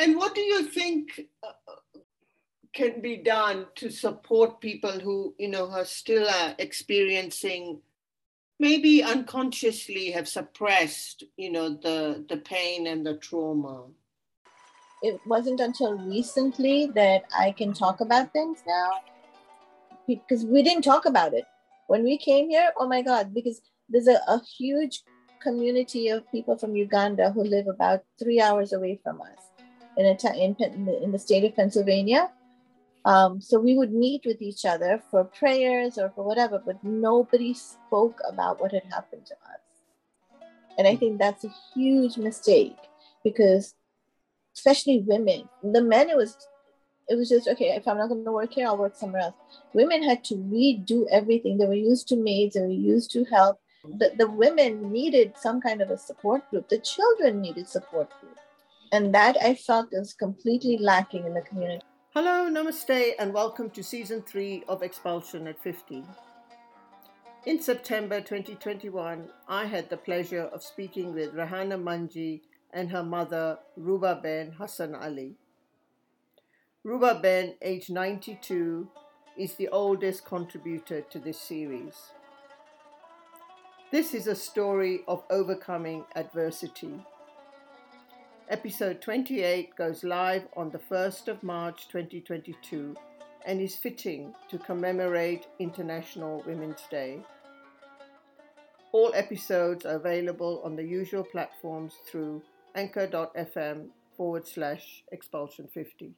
And what do you think uh, can be done to support people who, you know, are still uh, experiencing, maybe unconsciously have suppressed, you know, the the pain and the trauma? It wasn't until recently that I can talk about things now because we didn't talk about it when we came here. Oh my God! Because there's a, a huge community of people from Uganda who live about three hours away from us in, in, in the state of Pennsylvania. Um, so we would meet with each other for prayers or for whatever, but nobody spoke about what had happened to us. And I think that's a huge mistake because, especially women, the men, it was it was just okay if i'm not going to work here i'll work somewhere else women had to redo everything they were used to maids they were used to help the, the women needed some kind of a support group the children needed support group and that i felt was completely lacking in the community. Hello namaste and welcome to season 3 of expulsion at 50 in september 2021 i had the pleasure of speaking with rahana manji and her mother ruba ben hassan ali. Ruba ben age 92 is the oldest contributor to this series. This is a story of overcoming adversity. Episode 28 goes live on the 1st of March 2022 and is fitting to commemorate International Women's Day. All episodes are available on the usual platforms through anchor.fm forward slash expulsion 50.